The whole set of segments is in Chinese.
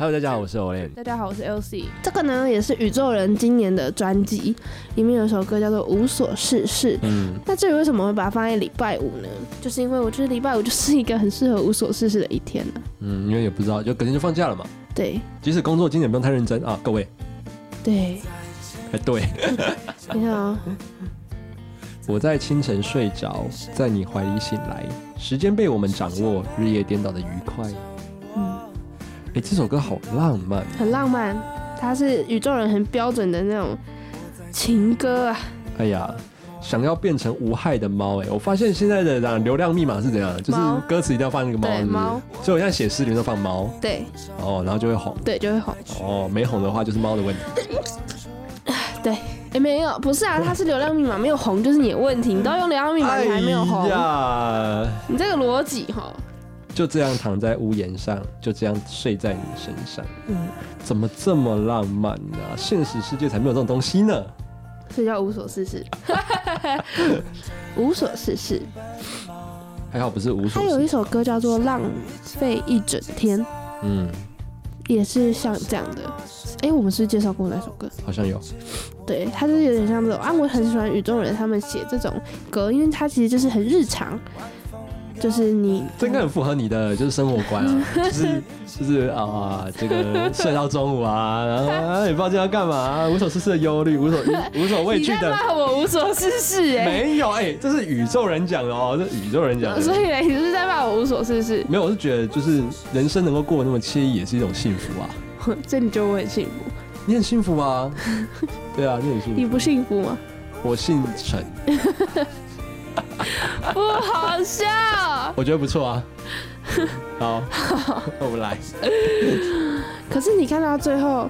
Hello，大家好，我是 Olen。大家好，我是 LC。这个呢也是宇宙人今年的专辑，里面有一首歌叫做《无所事事》。嗯，那至于为什么会把它放在礼拜五呢？就是因为我觉得礼拜五就是一个很适合无所事事的一天呢、嗯，因为也不知道，就隔天就放假了嘛。对即使工作今天不用太认真啊，各位。对，哎，对，你看啊、我在清晨睡着，在你怀里醒来，时间被我们掌握，日夜颠倒的愉快。嗯，哎，这首歌好浪漫。很浪漫，它是宇宙人很标准的那种情歌啊。哎呀，想要变成无害的猫，哎，我发现现在的流量密码是怎样？就是歌词一定要放那个猫，猫所以我现在写诗里面都放猫，对哦，然后就会红。对，就会红。哦，没红的话就是猫的问题。对，哎，没有，不是啊，它是流量密码没有红，就是你的问题。你都要用流量密码，你还没有红哎，呀，你这个逻辑哈，就这样躺在屋檐上，就这样睡在你身上，嗯，怎么这么浪漫呢、现实世界才没有这种东西呢。这叫无所事事，无所事事。还好不是无所事。他有一首歌叫做《浪费一整天》，嗯，也是像这样的。哎、我们是是介绍过那首歌？好像有。对，它就是有点像这种啊，我很喜欢宇宙人他们写这种歌，因为它其实就是很日常，就是你这应该很符合你的就是生活观啊，就是就是啊，这个睡到中午啊，然后啊也不知道今天要干嘛、无所事事的忧虑，无所 无所畏你在惧的。骂我无所事事哎、没有哎、这是宇宙人讲的哦，这宇宙人讲的。所以嘞，你是在骂我无所事事，没有，我是觉得就是人生能够过得那么惬意，也是一种幸福啊。这你觉得我很幸福？你很幸福啊，对啊，你很幸福。你不幸福吗？我姓陈，不好笑。我觉得不错啊。好，那我们来。可是你看到最后，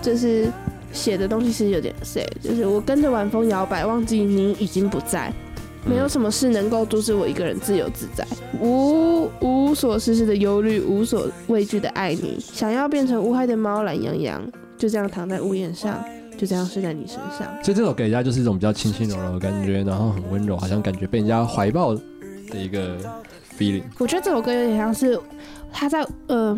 就是写的东西是有点 sad，就是我跟着晚风摇摆，忘记你已经不在，没有什么事能够阻止我一个人自由自在，无无所事事的忧虑，无所畏惧的爱你，想要变成无害的猫，懒洋洋，就这样躺在屋檐上，就这样睡在你身上。所以这首给人家就是一种比较轻轻柔柔的感觉，然后很温柔，好像感觉被人家怀抱的一个 feeling。我觉得这首歌有点像是他在呃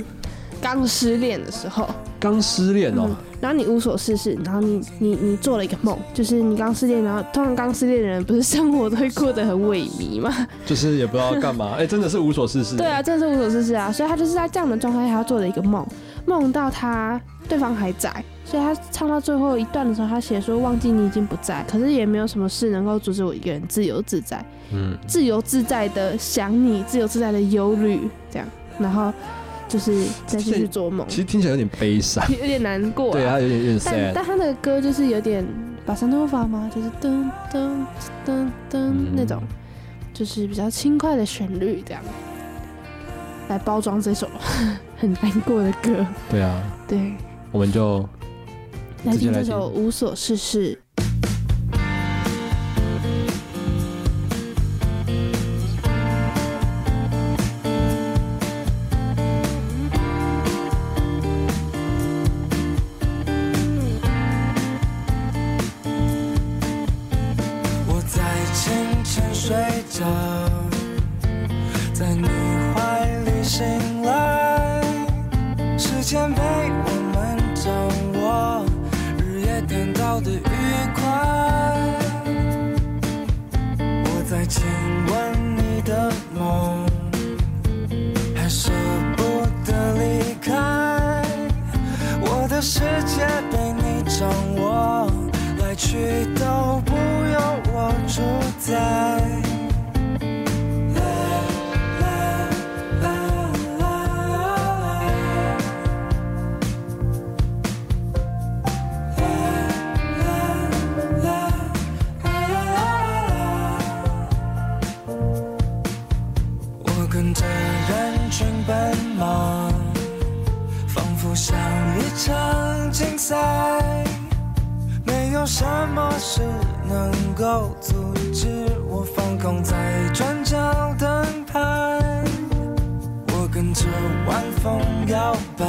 刚失恋的时候，刚失恋哦嗯，然后你无所事事，然后你你你做了一个梦，就是你刚失恋，然后通常刚失恋的人不是生活都会过得很萎靡嘛？就是也不知道干嘛，哎，真的是无所事事。对啊，真的是无所事事啊，所以他就是在这样的状态下他做了一个梦，梦到他对方还在，所以他唱到最后一段的时候，他写说忘记你已经不在，可是也没有什么事能够阻止我一个人自由自在，嗯，自由自在的想你，自由自在的忧虑，这样，然后就是再继续做梦，其实听起来有点悲伤。有点难过、啊，对啊，有点有点但。但他的歌就是有点把山头发嘛，就是噔噔噔噔嗯那种，就是比较轻快的旋律这样，来包装这首 很难过的歌。对啊，对，我们就来听这首《无所事事》。我在清晨睡着，的愉快。我在亲吻你的梦，还舍不得离开，我的世界被你掌握。来去都不由我主宰。有什么事能够阻止我放空在转角等待。我跟着晚风摇摆，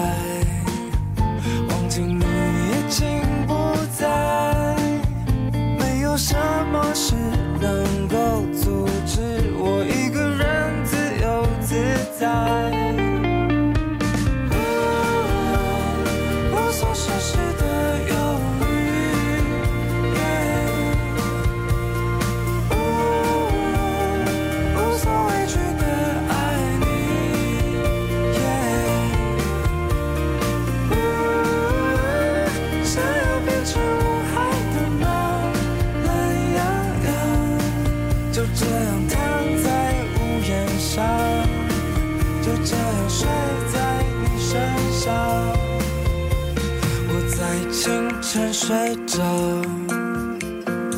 清晨睡着，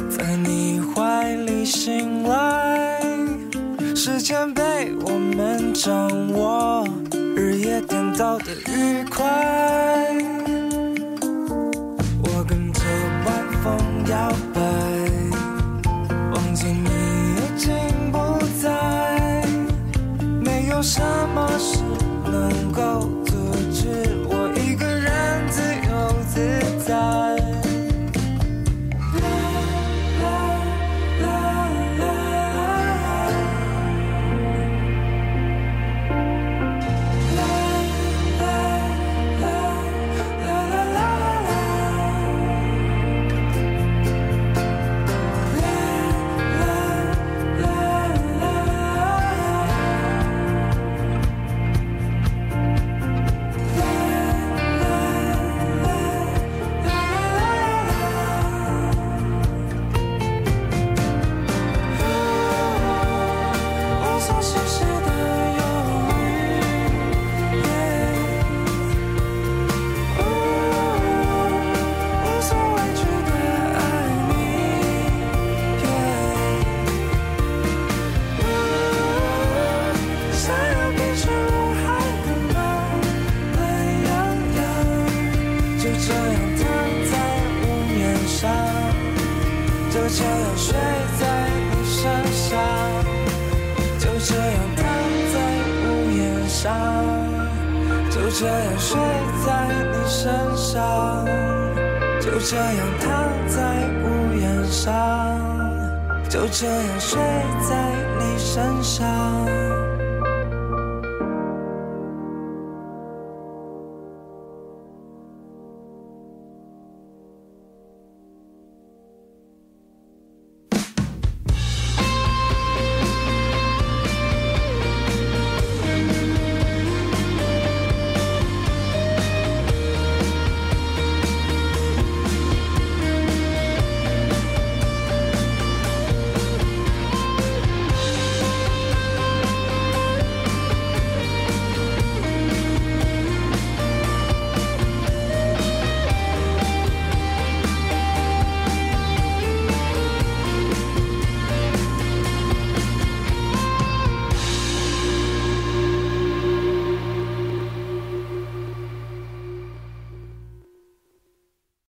在你怀里醒来，时间被我们掌握，日夜颠倒的愉快。我跟着晚风摇摆，忘记你已经不在，没有什这样睡在你身上，就这样躺在屋檐上，就这样睡在你身上。